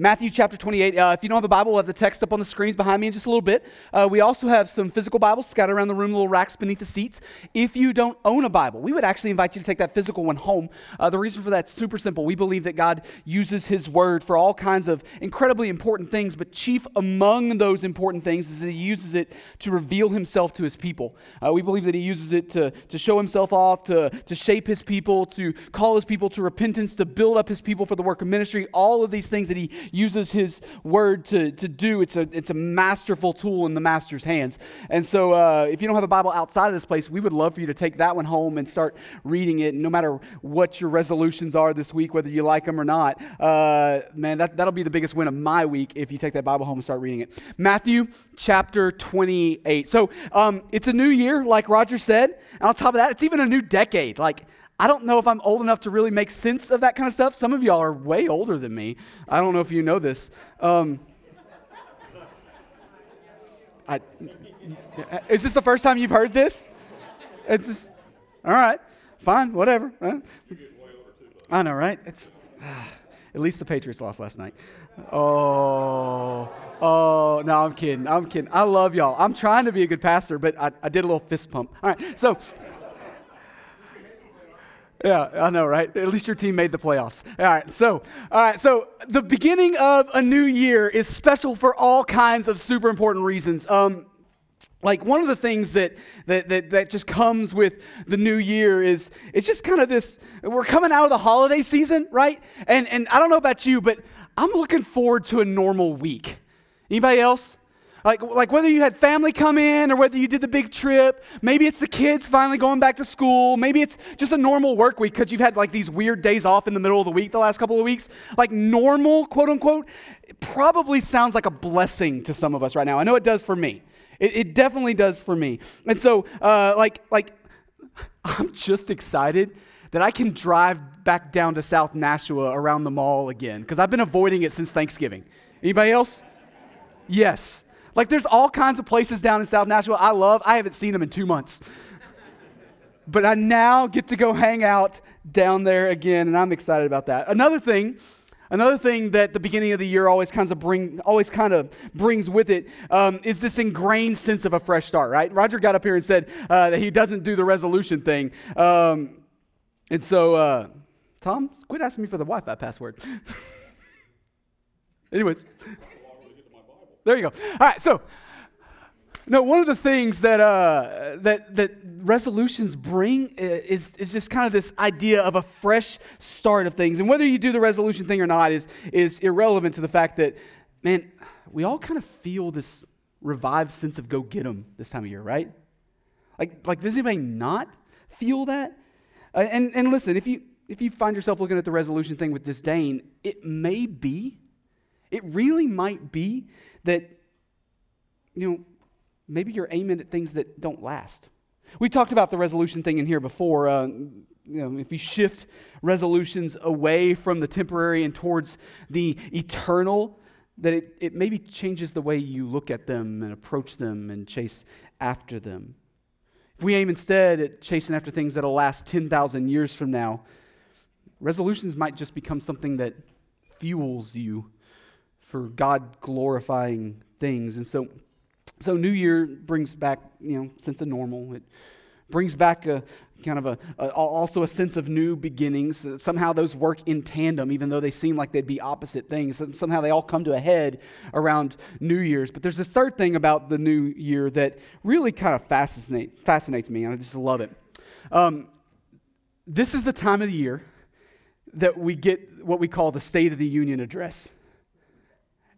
Matthew chapter 28. Uh, if you don't have a Bible, we'll have the text up on the screens behind me in just a little bit. Uh, we also have some physical Bibles scattered around the room, little racks beneath the seats. If you don't own a Bible, we would actually invite you to take that physical one home. Uh, the reason for that's super simple. We believe that God uses His Word for all kinds of incredibly important things, but chief among those important things is that He uses it to reveal Himself to His people. Uh, we believe that He uses it to, to show Himself off, to, to shape His people, to call His people to repentance, to build up His people for the work of ministry, all of these things that He uses his word to, to do. It's a, it's a masterful tool in the master's hands. And so uh, if you don't have a Bible outside of this place, we would love for you to take that one home and start reading it. And no matter what your resolutions are this week, whether you like them or not, uh, man, that, that'll be the biggest win of my week if you take that Bible home and start reading it. Matthew chapter 28. So um, it's a new year, like Roger said. And on top of that, it's even a new decade. Like, I don't know if I'm old enough to really make sense of that kind of stuff. Some of y'all are way older than me. I don't know if you know this. Um, I, is this the first time you've heard this? It's just, all right, fine, whatever. I know, right? It's at least the Patriots lost last night. Oh, oh, no, I'm kidding. I'm kidding. I love y'all. I'm trying to be a good pastor, but I, I did a little fist pump. All right, so. Yeah, I know, right? At least your team made the playoffs. All right, so, all right, so the beginning of a new year is special for all kinds of super important reasons. Um, like one of the things that, that, that, that just comes with the new year is it's just kind of this we're coming out of the holiday season right and, and i don't know about you but i'm looking forward to a normal week anybody else like, like whether you had family come in or whether you did the big trip, maybe it's the kids finally going back to school, maybe it's just a normal work week because you've had like these weird days off in the middle of the week the last couple of weeks. Like normal, quote unquote, probably sounds like a blessing to some of us right now. I know it does for me. It, it definitely does for me. And so, uh, like, like, I'm just excited that I can drive back down to South Nashua around the mall again because I've been avoiding it since Thanksgiving. Anybody else? Yes. Like there's all kinds of places down in South Nashua I love. I haven't seen them in two months. but I now get to go hang out down there again, and I'm excited about that. Another thing, another thing that the beginning of the year always kind of bring, always kind of brings with it um, is this ingrained sense of a fresh start. Right? Roger got up here and said uh, that he doesn't do the resolution thing, um, and so uh, Tom, quit asking me for the Wi-Fi password. Anyways. There you go. All right, so no, one of the things that, uh, that, that resolutions bring is, is just kind of this idea of a fresh start of things. And whether you do the resolution thing or not is, is irrelevant to the fact that, man, we all kind of feel this revived sense of go get 'em this time of year, right? Like, like does anybody not feel that? Uh, and, and listen, if you, if you find yourself looking at the resolution thing with disdain, it may be, it really might be that, you know, maybe you're aiming at things that don't last. We talked about the resolution thing in here before. Uh, you know, if you shift resolutions away from the temporary and towards the eternal, that it, it maybe changes the way you look at them and approach them and chase after them. If we aim instead at chasing after things that'll last 10,000 years from now, resolutions might just become something that fuels you for God glorifying things. And so, so New Year brings back, you know, sense of normal. It brings back a kind of a, a, also a sense of new beginnings. Somehow those work in tandem, even though they seem like they'd be opposite things. Somehow they all come to a head around New Year's. But there's this third thing about the New Year that really kind of fascinates fascinates me, and I just love it. Um, this is the time of the year that we get what we call the State of the Union address.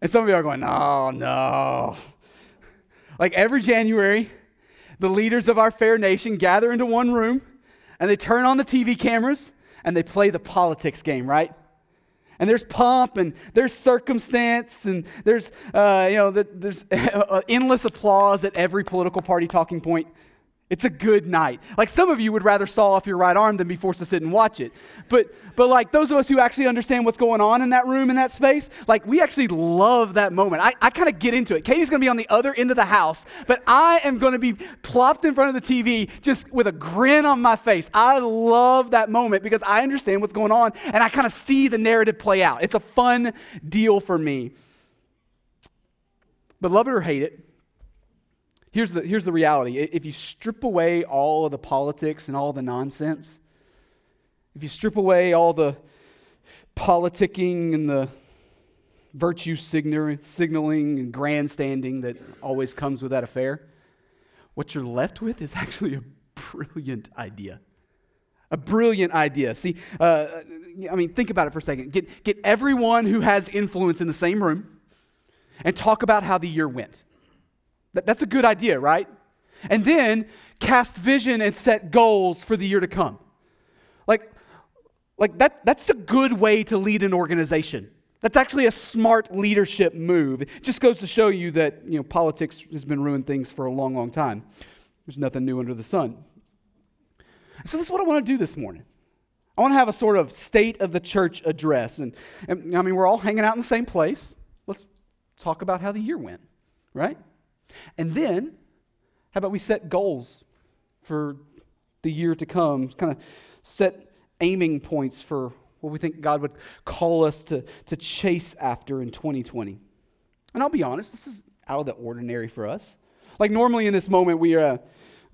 And some of you are going, no, no. Like every January, the leaders of our fair nation gather into one room and they turn on the TV cameras and they play the politics game, right? And there's pomp and there's circumstance and there's, uh, you know, the, there's endless applause at every political party talking point. It's a good night. Like some of you would rather saw off your right arm than be forced to sit and watch it. But but like those of us who actually understand what's going on in that room in that space, like we actually love that moment. I, I kind of get into it. Katie's gonna be on the other end of the house, but I am gonna be plopped in front of the TV just with a grin on my face. I love that moment because I understand what's going on and I kind of see the narrative play out. It's a fun deal for me. But love it or hate it, Here's the, here's the reality if you strip away all of the politics and all the nonsense, if you strip away all the politicking and the virtue signaling and grandstanding that always comes with that affair, what you're left with is actually a brilliant idea. A brilliant idea. See, uh, I mean, think about it for a second. Get, get everyone who has influence in the same room and talk about how the year went. That, that's a good idea, right? And then cast vision and set goals for the year to come. Like, like that, that's a good way to lead an organization. That's actually a smart leadership move. It just goes to show you that you know, politics has been ruining things for a long, long time. There's nothing new under the sun. So that's what I want to do this morning. I want to have a sort of state of the church address. And, and I mean, we're all hanging out in the same place. Let's talk about how the year went, right? And then, how about we set goals for the year to come? Kind of set aiming points for what we think God would call us to, to chase after in 2020. And I'll be honest, this is out of the ordinary for us. Like, normally in this moment, we are. Uh,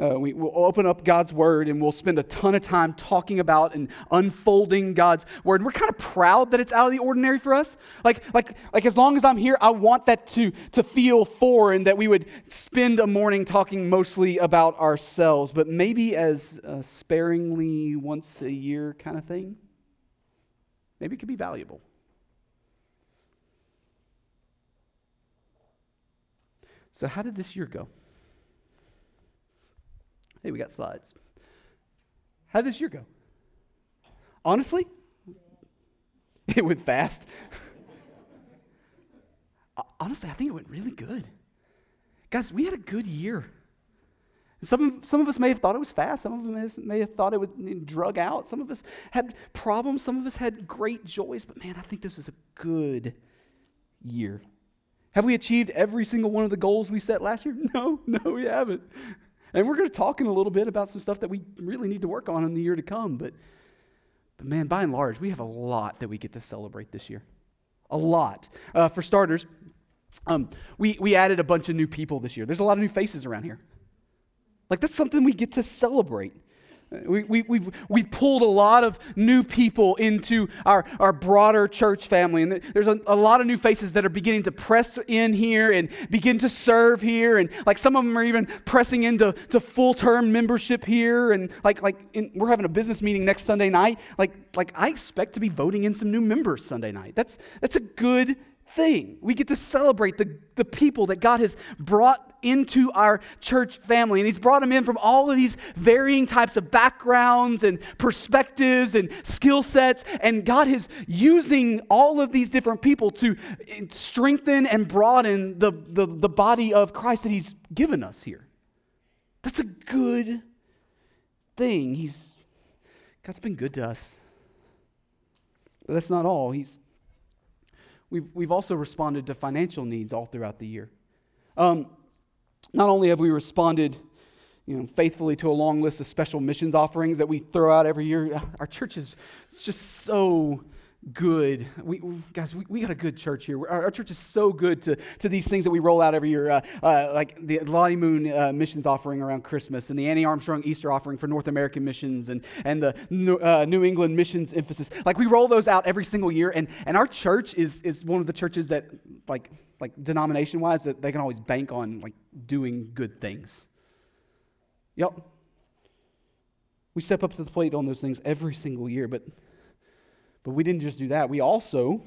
uh, we, will open up God's Word and we'll spend a ton of time talking about and unfolding God's Word. And We're kind of proud that it's out of the ordinary for us. Like, like, like as long as I'm here, I want that to, to feel foreign, that we would spend a morning talking mostly about ourselves, but maybe as a sparingly once a year kind of thing. Maybe it could be valuable. So, how did this year go? Hey, we got slides. How did this year go? Honestly, it went fast. Honestly, I think it went really good. Guys, we had a good year. Some, some of us may have thought it was fast. Some of us may have thought it was drug out. Some of us had problems. Some of us had great joys. But man, I think this was a good year. Have we achieved every single one of the goals we set last year? No, no, we haven't. And we're going to talk in a little bit about some stuff that we really need to work on in the year to come. But, but man, by and large, we have a lot that we get to celebrate this year. A lot. Uh, for starters, um, we, we added a bunch of new people this year. There's a lot of new faces around here. Like, that's something we get to celebrate. We, we, we've, we've pulled a lot of new people into our, our broader church family. And there's a, a lot of new faces that are beginning to press in here and begin to serve here. And like some of them are even pressing into to full term membership here. And like, like in, we're having a business meeting next Sunday night. Like, like I expect to be voting in some new members Sunday night. That's, that's a good thing. We get to celebrate the, the people that God has brought into our church family. And He's brought them in from all of these varying types of backgrounds and perspectives and skill sets. And God is using all of these different people to eh, strengthen and broaden the, the, the body of Christ that He's given us here. That's a good thing. He's God's been good to us. But that's not all. He's We've, we've also responded to financial needs all throughout the year. Um, not only have we responded you know, faithfully to a long list of special missions offerings that we throw out every year, our church is just so good. We, guys, we, we got a good church here. Our, our, church is so good to, to these things that we roll out every year, uh, uh, like the Lottie Moon uh, missions offering around Christmas and the Annie Armstrong Easter offering for North American missions and, and the New, uh, New England missions emphasis. Like we roll those out every single year, and, and our church is, is one of the churches that, like, like denomination wise, that they can always bank on like doing good things. Yep. We step up to the plate on those things every single year, but but we didn't just do that. We also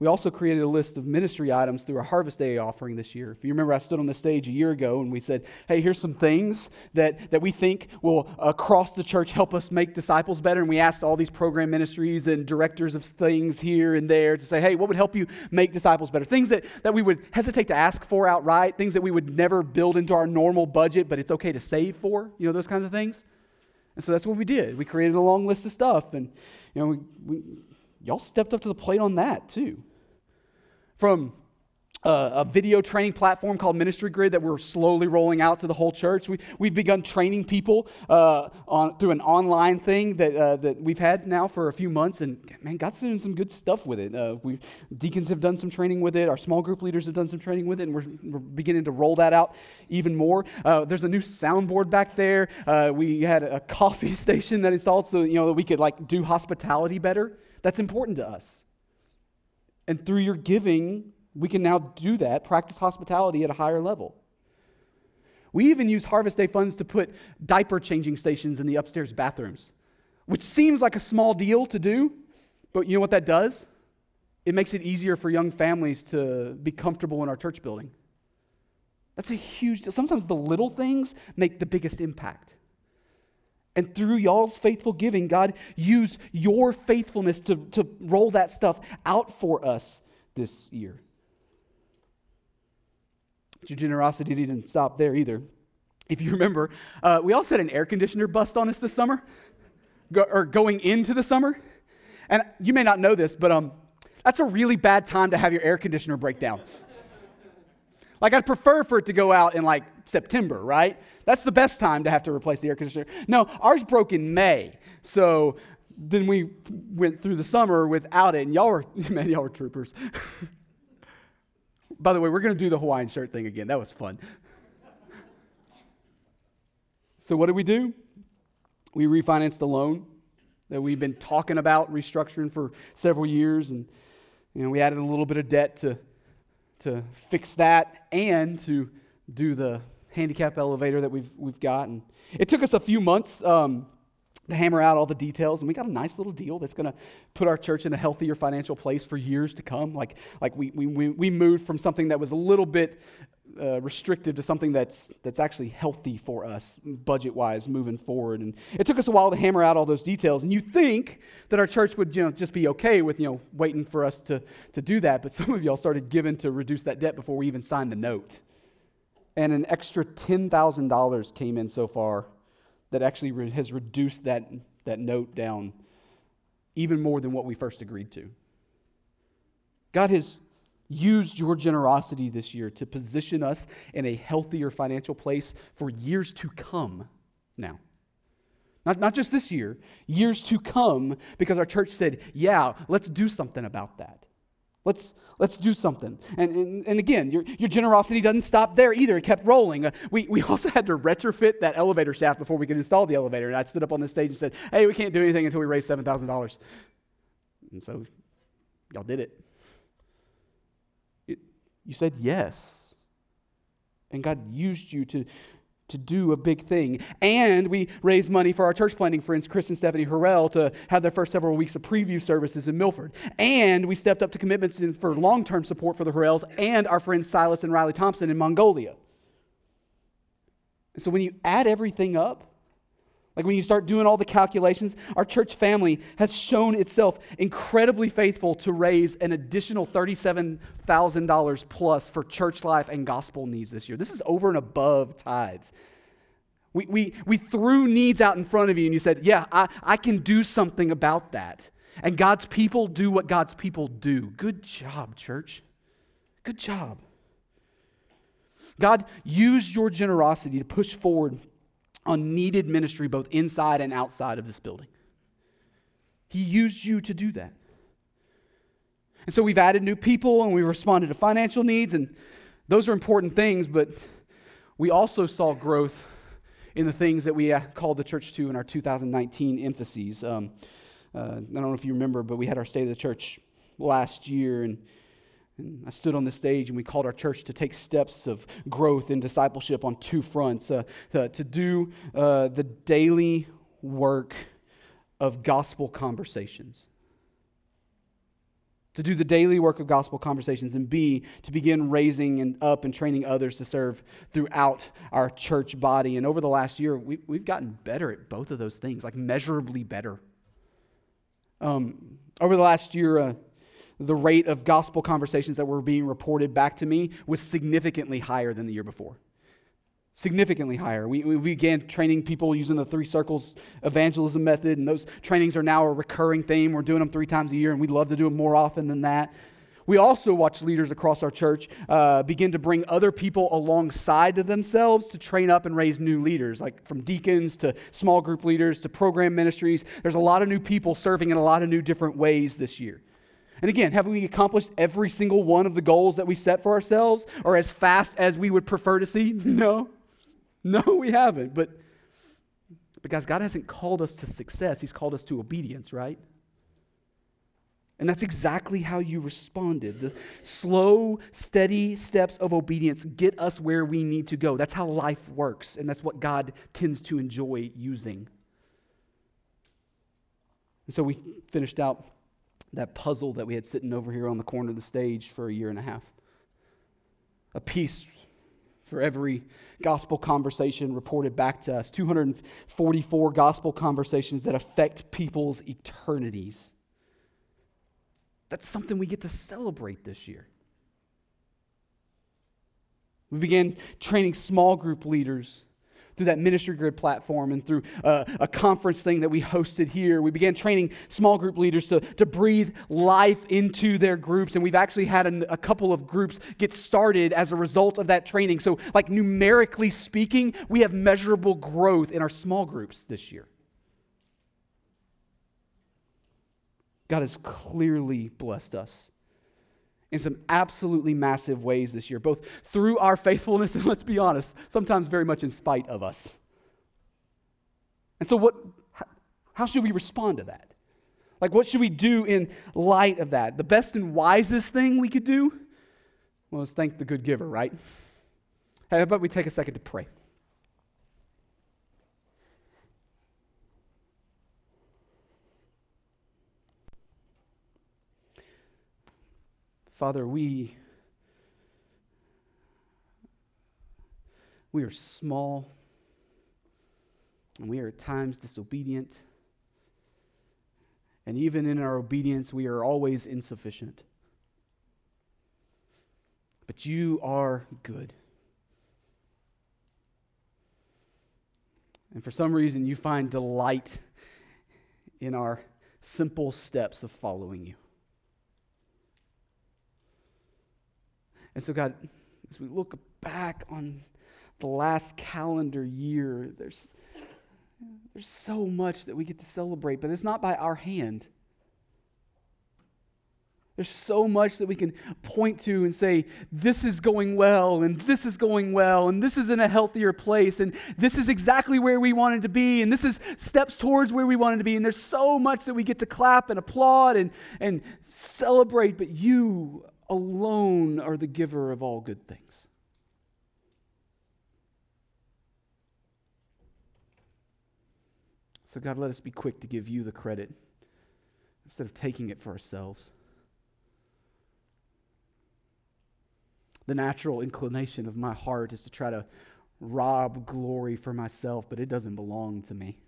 We also created a list of ministry items through our Harvest Day offering this year. If you remember, I stood on the stage a year ago and we said, hey, here's some things that, that we think will, uh, across the church, help us make disciples better. And we asked all these program ministries and directors of things here and there to say, hey, what would help you make disciples better? Things that, that we would hesitate to ask for outright, things that we would never build into our normal budget, but it's okay to save for, you know, those kinds of things. And so that's what we did. We created a long list of stuff. And, know, we, we y'all stepped up to the plate on that too. From a, video training platform called Ministry Grid that we're slowly rolling out to the whole church. We, we've begun training people uh, on, through an online thing that, uh, that we've had now for a few months, and man, God's doing some good stuff with it. Uh, we deacons have done some training with it. Our small group leaders have done some training with it, and we're, we're beginning to roll that out even more. Uh, there's a new soundboard back there. Uh, we had a coffee station that installed so you know that we could like do hospitality better. That's important to us. And through your giving, we can now do that, practice hospitality at a higher level. We even use Harvest Day funds to put diaper changing stations in the upstairs bathrooms, which seems like a small deal to do, but you know what that does? It makes it easier for young families to be comfortable in our church building. That's a huge deal. Sometimes the little things make the biggest impact. And through y'all's faithful giving, God used your faithfulness to, to roll that stuff out for us this year. But your generosity didn't stop there either. If you remember, uh, we also had an air conditioner bust on us this summer, go, or going into the summer. And you may not know this, but um, that's a really bad time to have your air conditioner break down. Like, I'd prefer for it to go out in like September, right? That's the best time to have to replace the air conditioner. No, ours broke in May. So then we went through the summer without it, and y'all were, man, y'all were troopers. By the way, we're going to do the Hawaiian shirt thing again. That was fun. so, what did we do? We refinanced the loan that we've been talking about restructuring for several years, and you know, we added a little bit of debt to to fix that and to do the handicap elevator that we've, we've got. And it took us a few months um, to hammer out all the details, and we got a nice little deal that's going to put our church in a healthier financial place for years to come. Like, like we, we, we moved from something that was a little bit uh, restrictive to something that's, that's actually healthy for us, budget wise, moving forward. And it took us a while to hammer out all those details. And you think that our church would you know, just be okay with you know, waiting for us to, to do that, but some of y'all started giving to reduce that debt before we even signed the note. And an extra $10,000 came in so far that actually re- has reduced that, that note down even more than what we first agreed to. God has used your generosity this year to position us in a healthier financial place for years to come now. Not, not just this year, years to come, because our church said, yeah, let's do something about that. Let's, let's do something. And, and, and again, your, your generosity doesn't stop there either. It kept rolling. Uh, we, we also had to retrofit that elevator shaft before we could install the elevator. And I stood up on the stage and said, hey, we can't do anything until we raise $7,000. And so y'all did it. You said yes. And God used you to, to do a big thing. And we raised money for our church planting friends, Chris and Stephanie Harrell, to have their first several weeks of preview services in Milford. And we stepped up to commitments in, for long term support for the Harrells and our friends Silas and Riley Thompson in Mongolia. so when you add everything up, like when you start doing all the calculations, our church family has shown itself incredibly faithful to raise an additional $37,000 plus for church life and gospel needs this year. This is over and above tithes. We, we, we threw needs out in front of you and you said, Yeah, I, I can do something about that. And God's people do what God's people do. Good job, church. Good job. God used your generosity to push forward on needed ministry both inside and outside of this building. He used you to do that. And so we've added new people and we responded to financial needs, and those are important things, but we also saw growth in the things that we uh, called the church to in our 2019 emphases. Um, uh, I don't know if you remember, but we had our State of the Church last year, and and I stood on the stage and we called our church to take steps of growth and discipleship on two fronts uh, to, to, do uh, the daily work of gospel conversations. to do the daily work of gospel conversations, and B, to begin raising and up and training others to serve throughout our church body. And over the last year, we, we've gotten better at both of those things, like measurably better. Um, over the last year, uh, the rate of gospel conversations that were being reported back to me was significantly higher than the year before significantly higher. We, we began training people using the three circles evangelism method, and those trainings are now a recurring theme. We're doing them three times a year, and we'd love to do them more often than that. We also watch leaders across our church uh, begin to bring other people alongside of themselves to train up and raise new leaders, like from deacons to small group leaders to program ministries. There's a lot of new people serving in a lot of new different ways this year. And again, have we accomplished every single one of the goals that we set for ourselves or as fast as we would prefer to see? No. No, we haven't. But, but guys, God hasn't called us to success, He's called us to obedience, right? And that's exactly how you responded. The slow, steady steps of obedience get us where we need to go. That's how life works, and that's what God tends to enjoy using. And so we finished out that puzzle that we had sitting over here on the corner of the stage for a year and a half. A piece for every gospel conversation reported back to us 244 gospel conversations that affect people's eternities. That's something we get to celebrate this year. We began training small group leaders through that ministry grid platform and through a, a, conference thing that we hosted here. We began training small group leaders to, to breathe life into their groups. And we've actually had a couple of groups get started as a result of that training. So, like numerically speaking, we have measurable growth in our small groups this year. God has clearly blessed us in some absolutely massive ways this year, both through our faithfulness and let's be honest, sometimes very much in spite of us. And so, what, how should we respond to that? Like, what should we do in light of that? The best and wisest thing we could do? Well, is thank the good giver, right? Hey, how about we take a second to pray? Father, we we are small and we are at times disobedient. And even in our obedience, we are always insufficient. But you are good. And for some reason, you find delight in our simple steps of following you. And so, God, as we look back on the last calendar year, there's, there's so much that we get to celebrate, but it's not by our hand. There's so much that we can point to and say, this is going well, and this is going well, and this is in a healthier place, and this is exactly where we wanted to be, and this is steps towards where we wanted to be. And there's so much that we get to clap and applaud and, and celebrate, but you alone are the giver of all good things. So, God, let us be quick to give you the credit instead of taking it for ourselves. The natural inclination of my heart is to try to rob glory for myself, but it doesn't belong to me.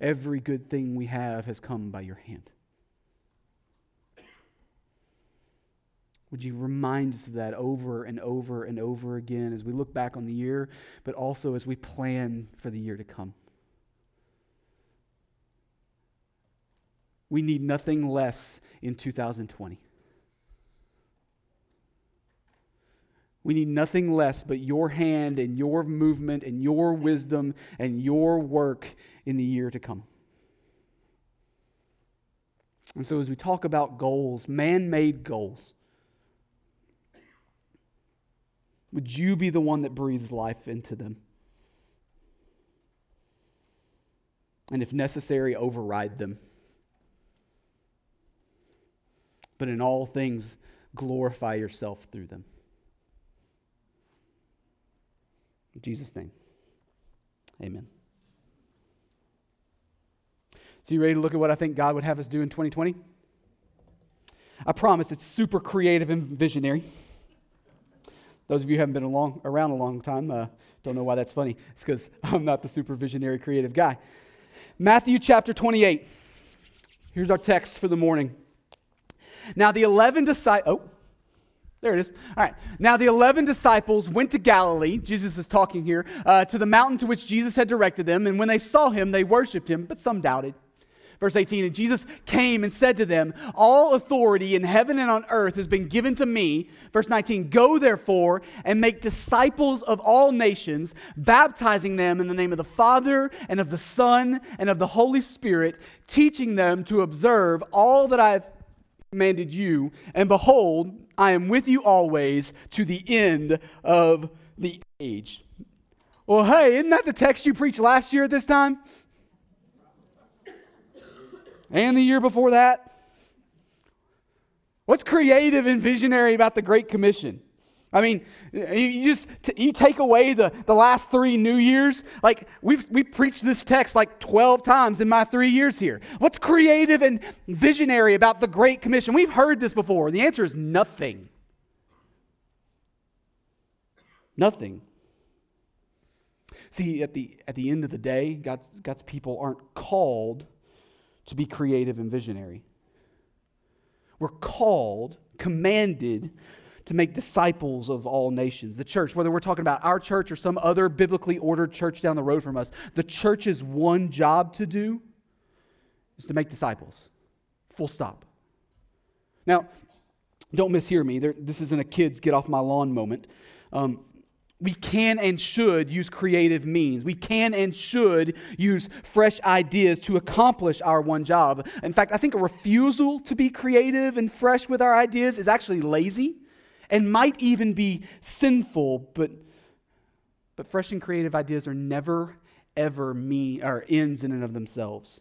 Every good thing we have has come by your hand. Would you remind us of that over and over and over again as we look back on the year, but also as we plan for the year to come? We need nothing less in 2020. We need nothing less but your hand and your movement and your wisdom and your work in the year to come. And so, as we talk about goals, man made goals, Would you be the one that breathes life into them? And if necessary, override them. But in all things, glorify yourself through them. In Jesus' name, amen. So, you ready to look at what I think God would have us do in 2020? I promise it's super creative and visionary. Those of you who haven't been along, around a long time uh, don't know why that's funny. It's because I'm not the super visionary creative guy. Matthew chapter 28. Here's our text for the morning. Now the 11 disciples, oh, there it is. All right. Now the 11 disciples went to Galilee, Jesus is talking here, uh, to the mountain to which Jesus had directed them. And when they saw him, they worshiped him, but some doubted. Verse 18, and Jesus came and said to them, All authority in heaven and on earth has been given to me. Verse 19, Go therefore and make disciples of all nations, baptizing them in the name of the Father and of the Son and of the Holy Spirit, teaching them to observe all that I've commanded you. And behold, I am with you always to the end of the age. Well, hey, isn't that the text you preached last year at this time? And the year before that? What's creative and visionary about the Great Commission? I mean, you just you take away the, the last three New Years. Like we've we preached this text like 12 times in my three years here. What's creative and visionary about the Great Commission? We've heard this before. The answer is nothing. Nothing. See, at the at the end of the day, God's God's people aren't called to be creative and visionary. We're called, commanded to make disciples of all nations. The church, whether we're talking about our church or some other biblically ordered church down the road from us, the church's one job to do is to make disciples. Full stop. Now, don't mishear me. There, this isn't a kids get off my lawn moment. Um, we can and should use creative means. We can and should use fresh ideas to accomplish our one job. In fact, I think a refusal to be creative and fresh with our ideas is actually lazy and might even be sinful, but, but fresh and creative ideas are never, ever mean, or ends in and of themselves.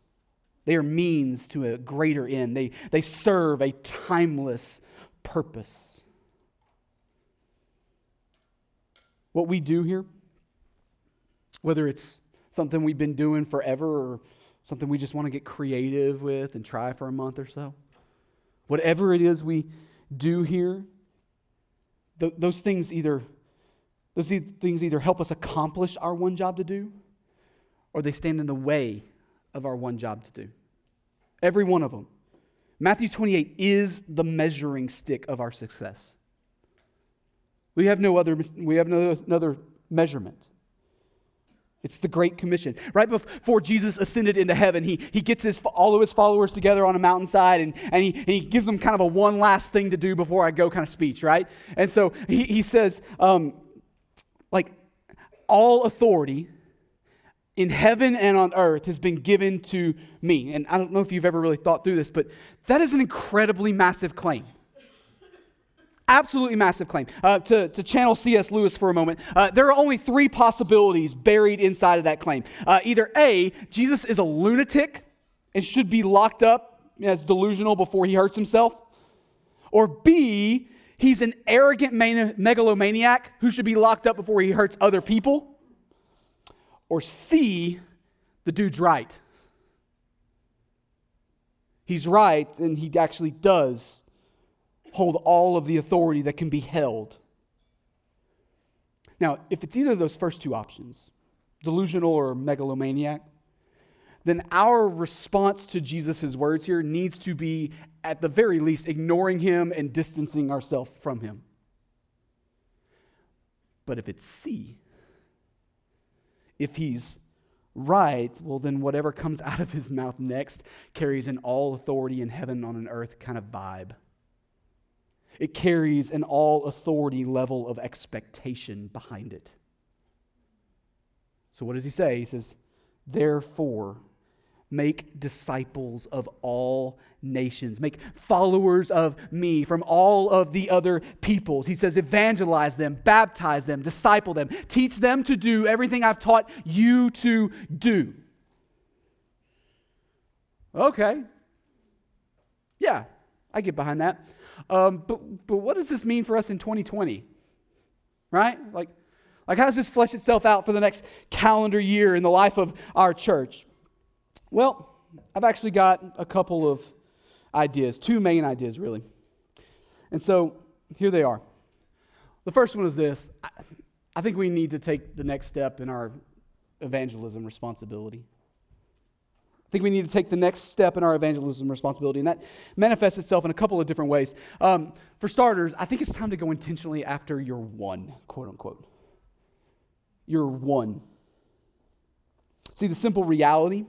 They are means to a greater end, they, they serve a timeless purpose. What we do here, whether it's something we've been doing forever or something we just want to get creative with and try for a month or so, whatever it is we do here, th- those things either those things either help us accomplish our one job to do or they stand in the way of our one job to do. Every one of them. Matthew 28 is the measuring stick of our success. We have no other, we have no other measurement. It's the Great Commission. Right before Jesus ascended into heaven, he, he gets his, all of his followers together on a mountainside and, and, he, and he gives them kind of a one last thing to do before I go kind of speech, right? And so he, he says, um, like, all authority in heaven and on earth has been given to me. And I don't know if you've ever really thought through this, but that is an incredibly massive claim. Absolutely massive claim. Uh, to, to channel C.S. Lewis for a moment, uh, there are only three possibilities buried inside of that claim. Uh, either A, Jesus is a lunatic and should be locked up as delusional before he hurts himself, or B, he's an arrogant man- megalomaniac who should be locked up before he hurts other people, or C, the dude's right. He's right, and he actually does hold all of the authority that can be held. Now, if it's either of those first two options, delusional or megalomaniac, then our response to Jesus' words here needs to be, at the very least, ignoring him and distancing ourselves from him. But if it's C, if he's right, well, then whatever comes out of his mouth next carries an all authority in heaven on an earth kind of vibe. It carries an all authority level of expectation behind it. So, what does he say? He says, Therefore, make disciples of all nations, make followers of me from all of the other peoples. He says, evangelize them, baptize them, disciple them, teach them to do everything I've taught you to do. Okay. Yeah, I get behind that. Um, but, but what does this mean for us in 2020? Right? Like, like, how does this flesh itself out for the next calendar year in the life of our church? Well, I've actually got a couple of ideas, two main ideas, really. And so here they are. The first one is this I think we need to take the next step in our evangelism responsibility. I think we need to take the next step in our evangelism responsibility, and that manifests itself in a couple of different ways. Um, for starters, I think it's time to go intentionally after your one, quote unquote. Your one. See, the simple reality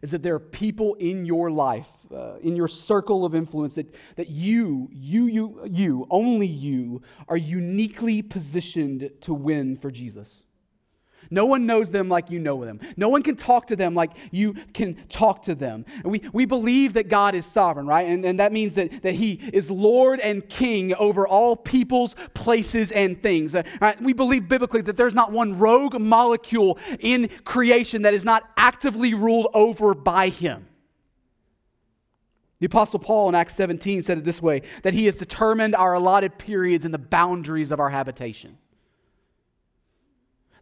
is that there are people in your life, uh, in your circle of influence, that, that you, you, you, you, only you, are uniquely positioned to win for Jesus. No one knows them like you know them. No one can talk to them like you can talk to them. And we, we believe that God is sovereign, right? And, and that means that, that He is Lord and King over all peoples, places, and things. Uh, right? We believe biblically that there's not one rogue molecule in creation that is not actively ruled over by Him. The Apostle Paul in Acts 17 said it this way that he has determined our allotted periods and the boundaries of our habitation.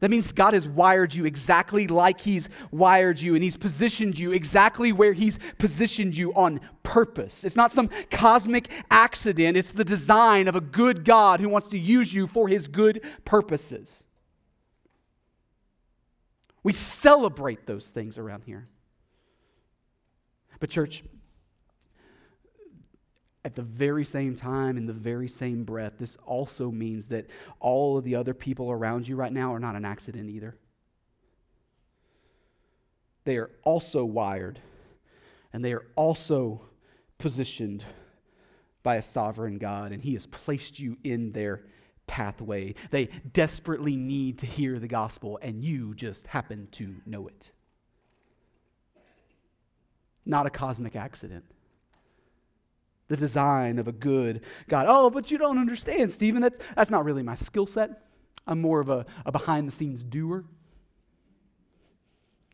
That means God has wired you exactly like He's wired you, and He's positioned you exactly where He's positioned you on purpose. It's not some cosmic accident, it's the design of a good God who wants to use you for His good purposes. We celebrate those things around here. But, church, at the very same time, in the very same breath, this also means that all of the other people around you right now are not an accident either. They are also wired and they are also positioned by a sovereign God, and He has placed you in their pathway. They desperately need to hear the gospel, and you just happen to know it. Not a cosmic accident the design of a good God. Oh, but you don't understand, Stephen. That's, that's not really my skill set. I'm more of a, a behind the scenes doer.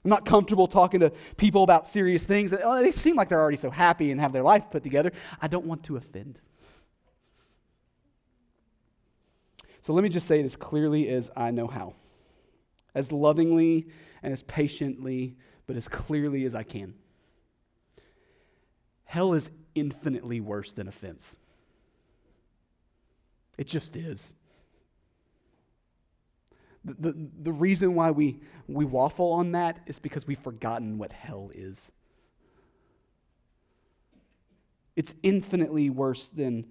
I'm not comfortable talking to people about serious things. Oh, they seem like they're already so happy and have their life put together. I don't want to offend. So let me just say it as clearly as I know how, as lovingly and as patiently, but as clearly as I can. Hell is infinitely worse than offense. It just is. The, the, the, reason why we, we waffle on that is because we've forgotten what hell is. It's infinitely worse than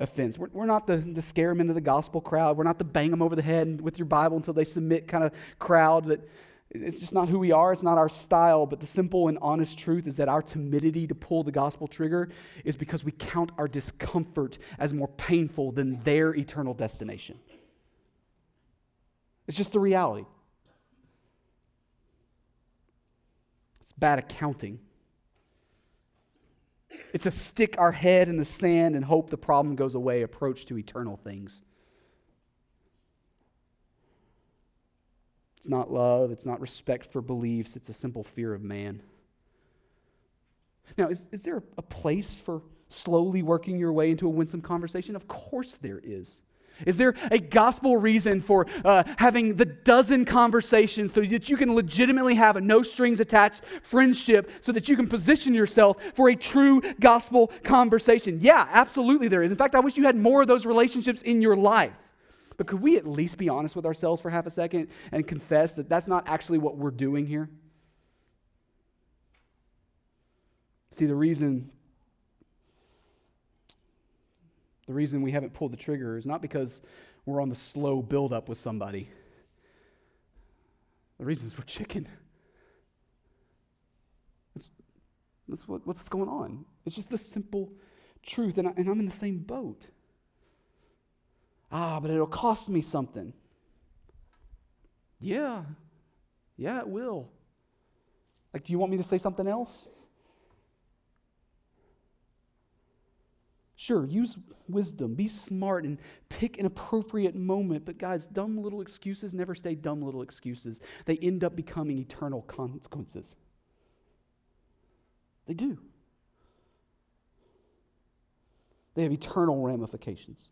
offense. We're, we're not the, the scare them into the gospel crowd. We're not the bang them over the head with your Bible until they submit kind of crowd that it's just not who we are, it's not our style, but the simple and honest truth is that our timidity to pull the gospel trigger is because we count our discomfort as more painful than their eternal destination. It's just the reality. It's bad accounting. It's a stick our head in the sand and hope the problem goes away approach to eternal things. It's not love, it's not respect for beliefs, it's a simple fear of man. Now, is, is there a place for slowly working your way into a winsome conversation? Of course there is. Is there a gospel reason for uh, having the dozen conversations so that you can legitimately have a no strings attached friendship so that you can position yourself for a true gospel conversation? Yeah, absolutely there is. In fact, I wish you had more of those relationships in your life. But could we at least be honest with ourselves for half a second and confess that that's not actually what we're doing here? See, the reason the reason we haven't pulled the trigger is not because we're on the slow buildup with somebody. The reason is we're chicken. That's, that's what, what's going on. It's just the simple truth, and, I, and I'm in the same boat. Ah, but it'll cost me something. Yeah. Yeah, it will. Like, do you want me to say something else? Sure, use wisdom, be smart, and pick an appropriate moment. But, guys, dumb little excuses never stay dumb little excuses. They end up becoming eternal consequences. They do, they have eternal ramifications.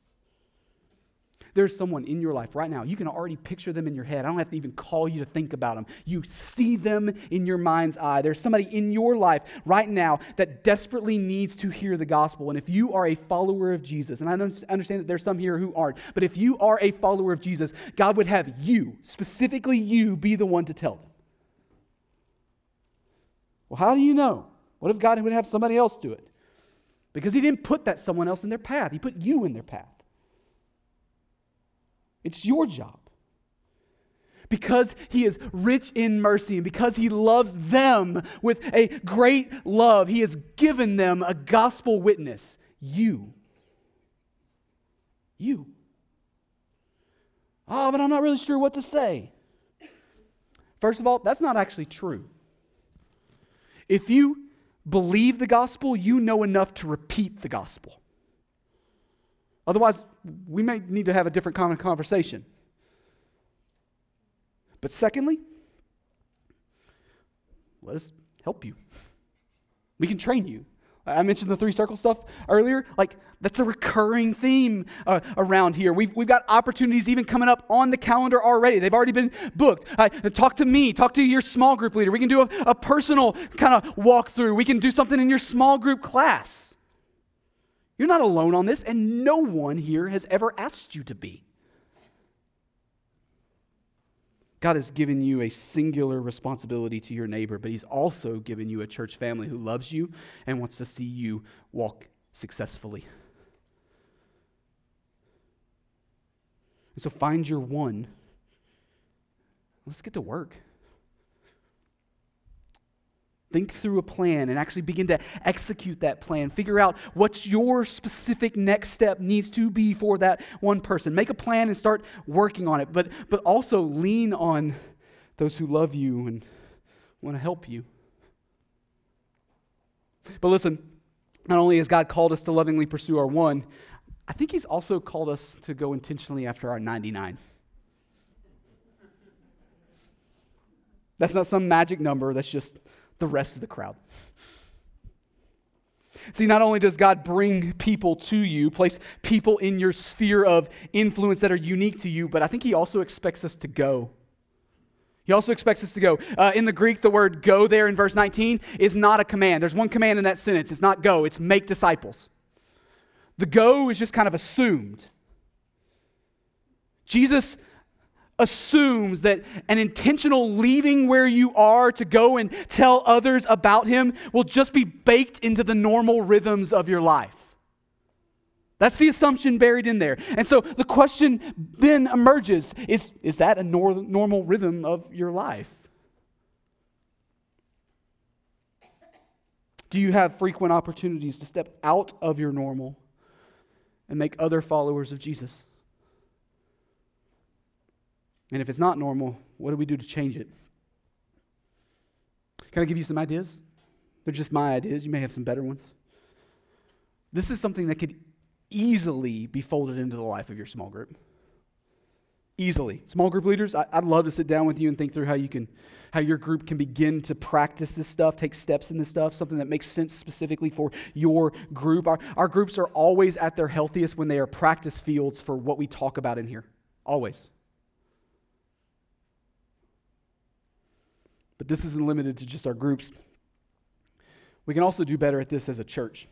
There's someone in your life right now. You can already picture them in your head. I don't have to even call you to think about them. You see them in your mind's eye. There's somebody in your life right now that desperately needs to hear the gospel. And if you are a follower of Jesus, and I understand that there's some here who aren't, but if you are a follower of Jesus, God would have you, specifically you, be the one to tell them. Well, how do you know? What if God would have somebody else do it? Because He didn't put that someone else in their path, He put you in their path. It's your job. Because he is rich in mercy and because he loves them with a great love, he has given them a gospel witness. You. You. Oh, but I'm not really sure what to say. First of all, that's not actually true. If you believe the gospel, you know enough to repeat the gospel. Otherwise, we may need to have a different kind of conversation. But secondly, let us help you. We can train you. I mentioned the three circle stuff earlier. Like, that's a recurring theme uh, around here. We've, we've got opportunities even coming up on the calendar already. They've already been booked. Uh, talk to me, talk to your small group leader. We can do a, a personal kind of walkthrough. We can do something in your small group class. You're not alone on this, and no one here has ever asked you to be. God has given you a singular responsibility to your neighbor, but He's also given you a church family who loves you and wants to see you walk successfully. And so find your one. Let's get to work. Think through a plan and actually begin to execute that plan. Figure out what your specific next step needs to be for that one person. Make a plan and start working on it, but, but also lean on those who love you and want to help you. But listen, not only has God called us to lovingly pursue our one, I think He's also called us to go intentionally after our 99. That's not some magic number, that's just the rest of the crowd. See, not only does God bring people to you, place people in your sphere of influence that are unique to you, but I think He also expects us to go. He also expects us to go. Uh, in the Greek, the word go there in verse 19 is not a command. There's one command in that sentence. It's not go, it's make disciples. The go is just kind of assumed. Jesus assumes that an intentional leaving where you are to go and tell others about him will just be baked into the normal rhythms of your life. That's the assumption buried in there. And so the question then emerges is, is that a nor- normal rhythm of your life? Do you have frequent opportunities to step out of your normal and make other followers of Jesus? And if it's not normal, what do we do to change it? Can I give you some ideas? They're just my ideas. You may have some better ones. This is something that could easily be folded into the life of your small group. Easily. Small group leaders, I, would love to sit down with you and think through how you can, how your group can begin to practice this stuff, take steps in this stuff, something that makes sense specifically for your group. Our, our groups are always at their healthiest when they are practice fields for what we talk about in here. Always. But this isn't limited to just our groups. We can also do better at this as a church.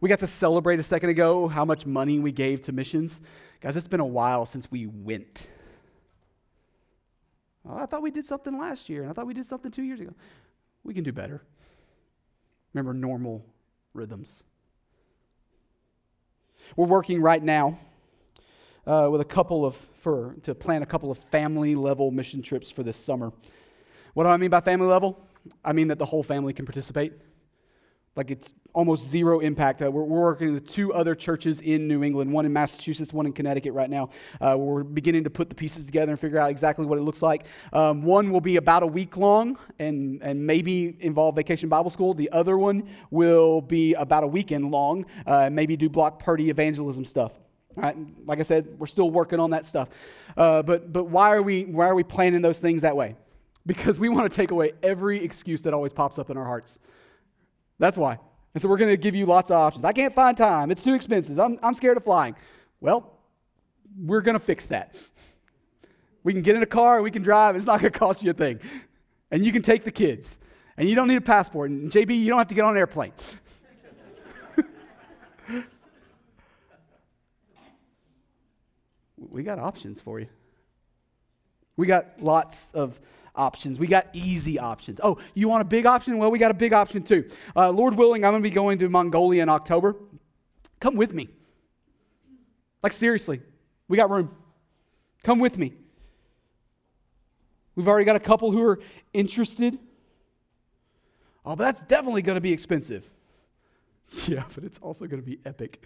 We got to celebrate a second ago how much money we gave to missions. Guys, it's been a while since we went. Oh, I thought we did something last year, and I thought we did something two years ago. We can do better. Remember normal rhythms. We're working right now uh, with a couple of for to plan a couple of family level mission trips for this summer. What do I mean by family level? I mean that the whole family can participate. Like it's almost zero impact. Uh, we're, we're, working with two other churches in New England, one in Massachusetts, one in Connecticut right now. Uh, we're beginning to put the pieces together and figure out exactly what it looks like. Um, one will be about a week long and, and maybe involve Vacation Bible School. The other one will be about a weekend long uh, and maybe do block party evangelism stuff. All right, like I said, we're still working on that stuff. Uh, but but why are we why are we planning those things that way? Because we want to take away every excuse that always pops up in our hearts. That's why. And so we're going to give you lots of options. I can't find time. It's too expensive. I'm, I'm scared of flying. Well, we're going to fix that. We can get in a car, and we can drive, it's not going to cost you a thing. And you can take the kids. And you don't need a passport. And JB, you don't have to get on an airplane. we got options for you. We got lots of options. We got easy options. Oh, you want a big option? Well, we got a big option too. Uh, Lord willing, I'm going to be going to Mongolia in October. Come with me. Like, seriously, we got room. Come with me. We've already got a couple who are interested. Oh, but that's definitely going to be expensive. Yeah, but it's also going to be epic.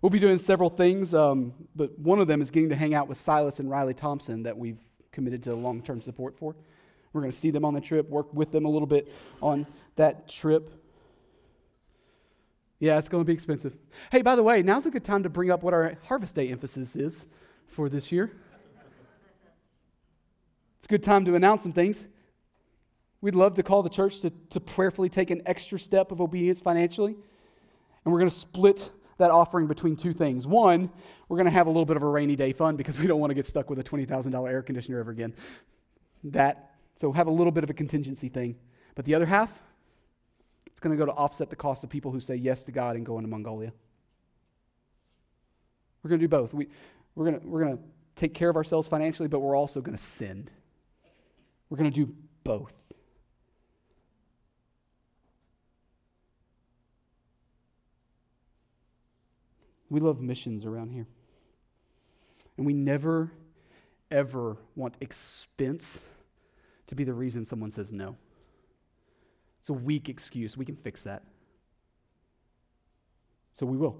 We'll be doing several things, um, but one of them is getting to hang out with Silas and Riley Thompson that we've committed to long term support for. We're going to see them on the trip, work with them a little bit on that trip. Yeah, it's going to be expensive. Hey, by the way, now's a good time to bring up what our Harvest Day emphasis is for this year. It's a good time to announce some things. We'd love to call the church to, to prayerfully take an extra step of obedience financially. And we're going to split that offering between two things. One, we're going to have a little bit of a rainy day fund because we don't want to get stuck with a $20,000 air conditioner ever again. That, so have a little bit of a contingency thing. But the other half, it's going to go to offset the cost of people who say yes to God and go into Mongolia. We're going to do both. We, we're going to, we're going to take care of ourselves financially, but we're also going to send. We're going to do both. We love missions around here. And we never, ever want expense to be the reason someone says no. It's a weak excuse. We can fix that. So we will.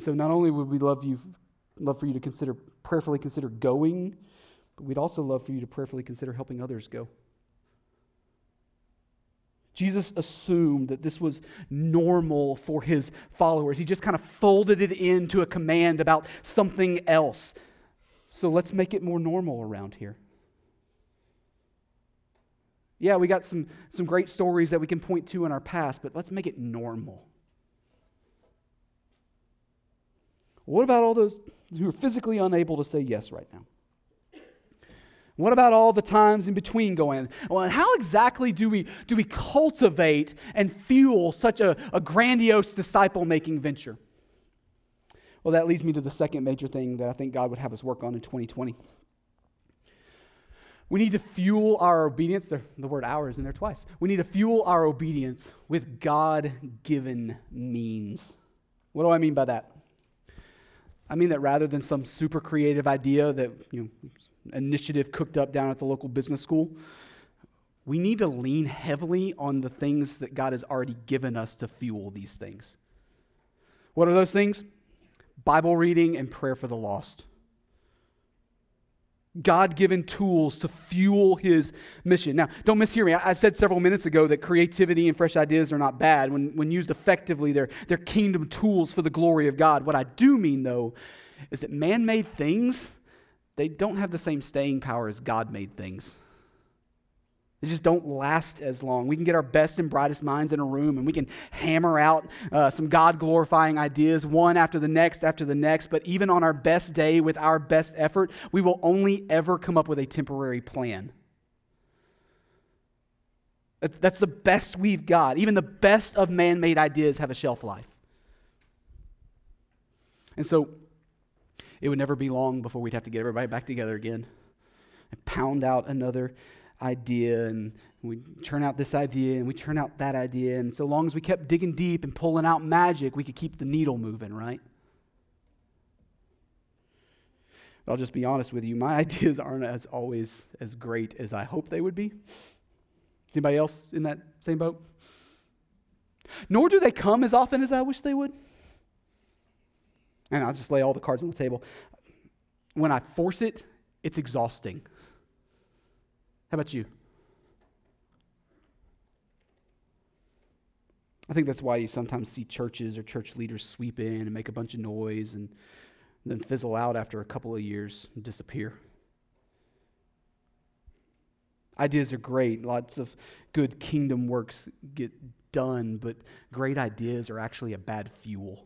so not only would we love you love for you to consider prayerfully consider going, but we'd also love for you to prayerfully consider helping others go. Jesus assumed that this was normal for his followers. He just kind of folded it into a command about something else. So let's make it more normal around here. Yeah, we got some, some great stories that we can point to in our past, but let's make it normal. What about all those who are physically unable to say yes right now? What about all the times in between going? Well, how exactly do we, do we cultivate and fuel such a, a grandiose disciple making venture? Well, that leads me to the second major thing that I think God would have us work on in 2020. We need to fuel our obedience. The word "our" is in there twice. We need to fuel our obedience with God given means. What do I mean by that? I mean that rather than some super creative idea that, you know, initiative cooked up down at the local business school, we need to lean heavily on the things that God has already given us to fuel these things. What are those things? Bible reading and prayer for the lost. God given tools to fuel his mission. Now, don't mishear me. I said several minutes ago that creativity and fresh ideas are not bad. When, when used effectively, they're, they're kingdom tools for the glory of God. What I do mean, though, is that man made things, they don't have the same staying power as God made things. They just don't last as long. We can get our best and brightest minds in a room and we can hammer out uh, some God glorifying ideas, one after the next after the next. But even on our best day with our best effort, we will only ever come up with a temporary plan. That's the best we've got. Even the best of man made ideas have a shelf life. And so it would never be long before we'd have to get everybody back together again and pound out another idea and we turn out this idea and we turn out that idea. And so long as we kept digging deep and pulling out magic, we could keep the needle moving, right? But I'll just be honest with you, my ideas aren't as always as great as I hope they would be. Is anybody else in that same boat? Nor do they come as often as I wish they would. And I'll just lay all the cards on the table. When I force it, it's exhausting. How about you? I think that's why you sometimes see churches or church leaders sweep in and make a bunch of noise and then fizzle out after a couple of years and disappear. Ideas are great. Lots of good kingdom works get done, but great ideas are actually a bad fuel.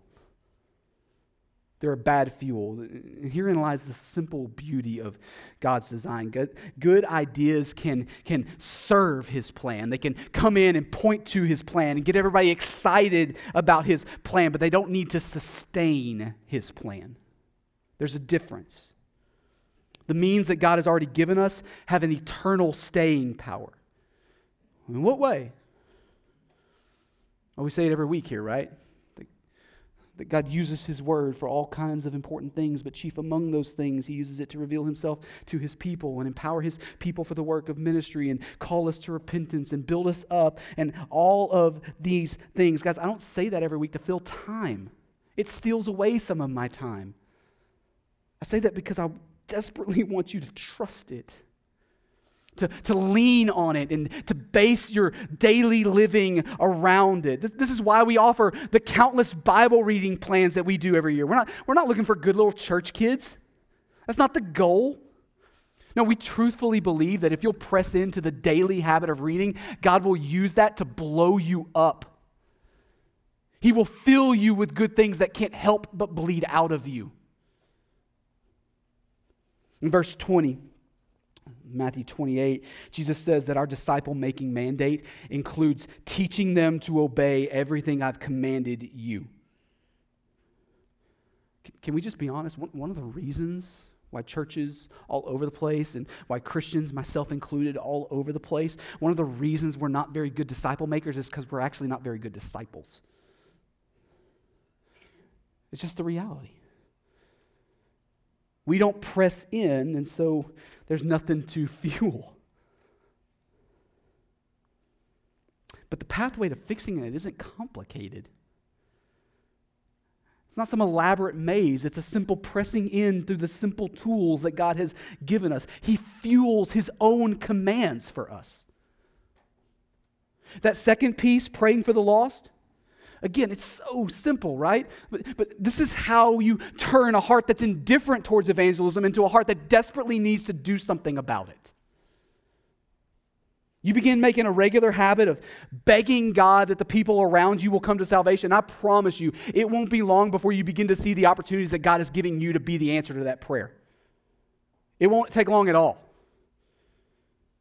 They're a bad fuel. Herein lies the simple beauty of God's design. Good, good, ideas can, can serve his plan. They can come in and point to his plan and get everybody excited about his plan, but they don't need to sustain his plan. There's a difference. The means that God has already given us have an eternal staying power. In what way? Well, we say it every week here, right? That God uses His Word for all kinds of important things, but chief among those things, He uses it to reveal Himself to His people and empower His people for the work of ministry and call us to repentance and build us up and all of these things. Guys, I don't say that every week to fill time, it steals away some of my time. I say that because I desperately want you to trust it to, to lean on it and to base your daily living around it. This, this, is why we offer the countless Bible reading plans that we do every year. We're not, we're not looking for good little church kids, that's not the goal. No, we truthfully believe that if you'll press into the daily habit of reading, God will use that to blow you up. He will fill you with good things that can't help but bleed out of you. In verse 20, Matthew 28, Jesus says that our disciple making mandate includes teaching them to obey everything I've commanded you. Can we just be honest? One of the reasons why churches all over the place and why Christians, myself included, all over the place, one of the reasons we're not very good disciple makers is because we're actually not very good disciples. It's just the reality. We don't press in, and so there's nothing to fuel. But the pathway to fixing it isn't complicated. It's not some elaborate maze. It's a simple pressing in through the simple tools that God has given us. He fuels His own commands for us. That second piece, praying for the lost, Again, it's so simple, right? But, but this is how you turn a heart that's indifferent towards evangelism into a heart that desperately needs to do something about it. You begin making a regular habit of begging God that the people around you will come to salvation. I promise you, it won't be long before you begin to see the opportunities that God is giving you to be the answer to that prayer. It won't take long at all.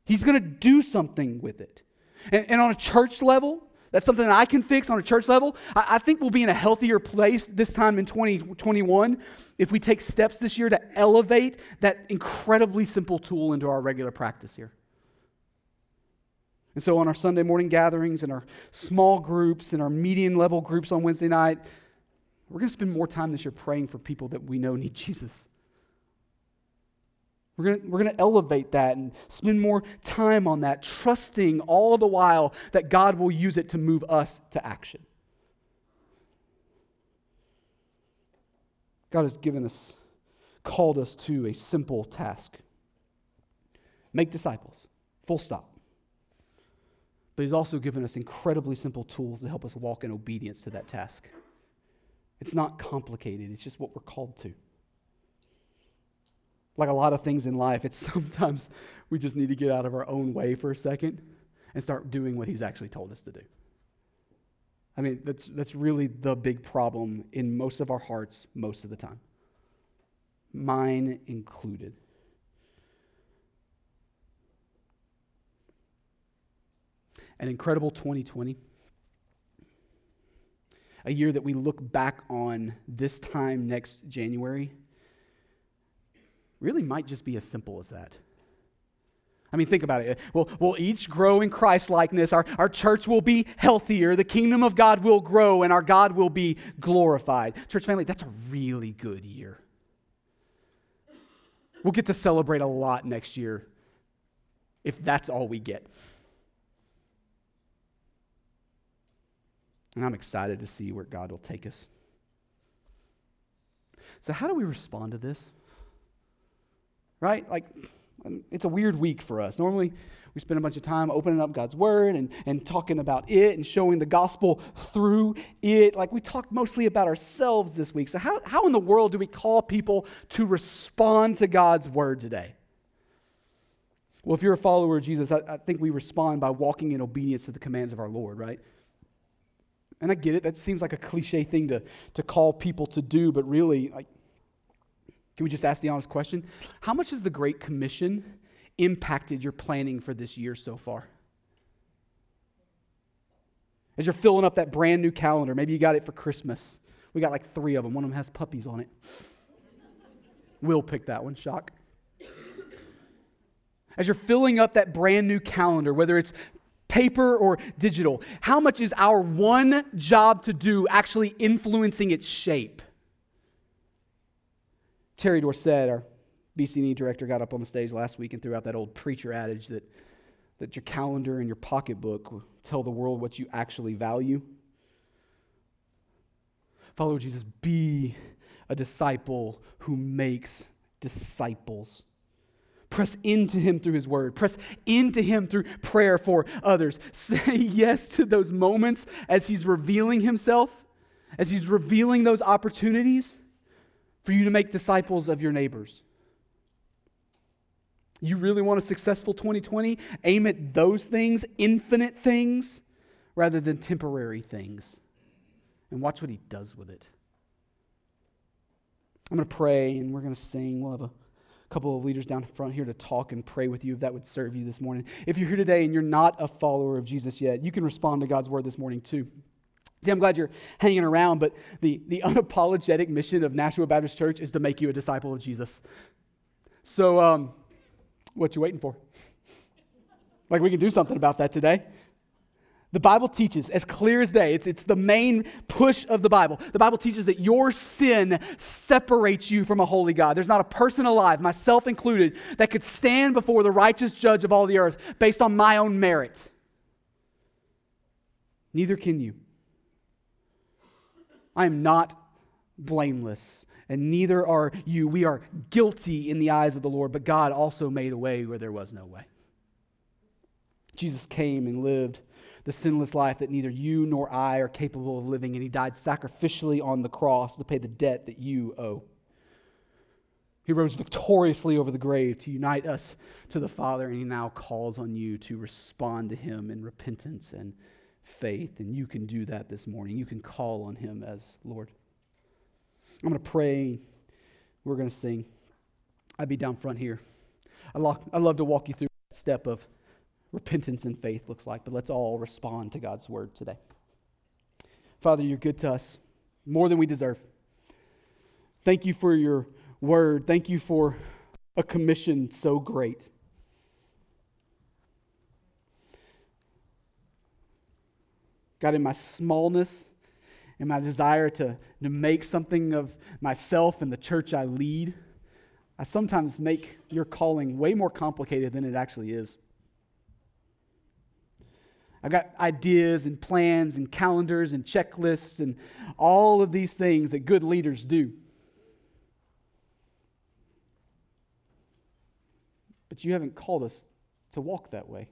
He's going to do something with it. And, and on a church level, that's something that I can fix on a church level. I, I, think we'll be in a healthier place this time in 2021 if we take steps this year to elevate that incredibly simple tool into our regular practice here. And so, on our Sunday morning gatherings and our small groups and our median level groups on Wednesday night, we're going to spend more time this year praying for people that we know need Jesus. We're going we're going to elevate that and spend more time on that, trusting all the while that God will use it to move us to action. God has given us, called us to a simple task make disciples, full stop. But He's also given us incredibly simple tools to help us walk in obedience to that task. It's not complicated, it's just what we're called to like a lot of things in life, it's sometimes we just need to get out of our own way for a second and start doing what He's actually told us to do. I mean, that's, that's really the big problem in most of our hearts most of the time, mine included. An incredible 2020 a year that we look back on this time next January really might just be as simple as that. I mean, think about it. We'll, we'll each grow in Christ likeness. Our, our church will be healthier. The kingdom of God will grow, and our God will be glorified. Church family, that's a really good year. We'll get to celebrate a lot next year if that's all we get. And I'm excited to see where God will take us. So, how do we respond to this? Right? Like, um, it's a weird week for us. Normally, we spend a bunch of time opening up God's Word and, and talking about it and showing the gospel through it. Like, we talked mostly about ourselves this week. So, how, how in the world do we call people to respond to God's Word today? Well, if you're a follower of Jesus, I, I think we respond by walking in obedience to the commands of our Lord, right? And I get it, that seems like a cliche thing to, to call people to do, but really, like, can we just ask the honest question? How much has the Great Commission impacted your planning for this year so far? As you're filling up that brand new calendar, maybe you got it for Christmas. We got like three of them. One of them has puppies on it. We'll pick that one, shock. As you're filling up that brand new calendar, whether it's paper or digital, how much is our one job to do actually influencing its shape? Terry Dorsett, our BCE director, got up on the stage last week and threw out that old preacher adage that, that your calendar and your pocketbook tell the world what you actually value. Follow Jesus, be a disciple who makes disciples. Press into him through his word. Press into him through prayer for others. Say yes to those moments as he's revealing himself, as he's revealing those opportunities for you to make disciples of your neighbors. You really want a successful 2020? Aim at those things, infinite things, rather than temporary things. And watch what he does with it. I'm going to pray and we're going to sing. We'll have a couple of leaders down front here to talk and pray with you if that would serve you this morning. If you're here today and you're not a follower of Jesus yet, you can respond to God's word this morning too. See, I'm glad you're hanging around, but the, the unapologetic mission of Nashua Baptist Church is to make you a disciple of Jesus. So, um, what you waiting for? Like we can do something about that today. The Bible teaches, as clear as day, it's, it's the main push of the Bible. The Bible teaches that your sin separates you from a holy God. There's not a person alive, myself included, that could stand before the righteous judge of all the earth based on my own merit. Neither can you. I am not blameless, and neither are you. We are guilty in the eyes of the Lord, but God also made a way where there was no way. Jesus came and lived the sinless life that neither you nor I are capable of living, and he died sacrificially on the cross to pay the debt that you owe. He rose victoriously over the grave to unite us to the Father, and he now calls on you to respond to him in repentance and faith. And you can do that this morning. You can call on him as Lord. I'm going to pray. We're going to sing. I'd be down front here. I love to walk you through that step of repentance and faith looks like, but let's all respond to God's word today. Father, you're good to us more than we deserve. Thank you for your word. Thank you for a commission so great. God, in my smallness and my desire to, to make something of myself and the church I lead, I sometimes make your calling way more complicated than it actually is. I've got ideas and plans and calendars and checklists and all of these things that good leaders do. But you haven't called us to walk that way.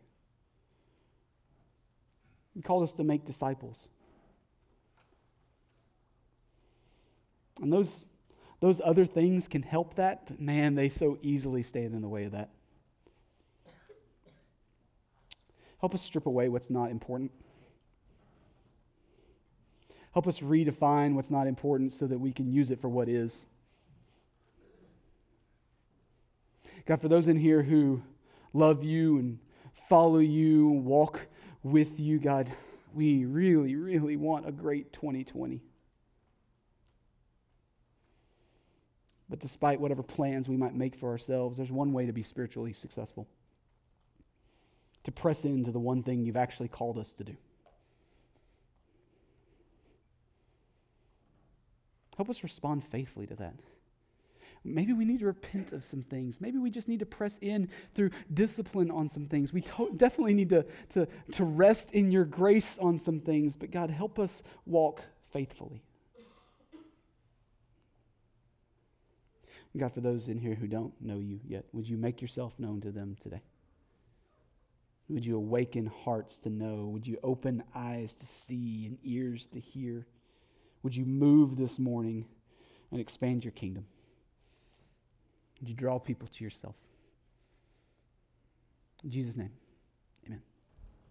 You called us to make disciples. And those, those other things can help that, but man, they so easily stand in the way of that. Help us strip away what's not important. Help us redefine what's not important so that we can use it for what is. God, for those in here who love you and follow you, walk with you, God, we really, really want a great 2020. But despite whatever plans we might make for ourselves, there's one way to be spiritually successful to press into the one thing you've actually called us to do. Help us respond faithfully to that. Maybe we need to repent of some things. Maybe we just need to press in through discipline on some things. We to- definitely need to, to, to rest in your grace on some things, but God, help us walk faithfully. God, for those in here who don't know you yet, would you make yourself known to them today? Would you awaken hearts to know? Would you open eyes to see and ears to hear? Would you move this morning and expand your kingdom? You draw people to yourself? In Jesus' name.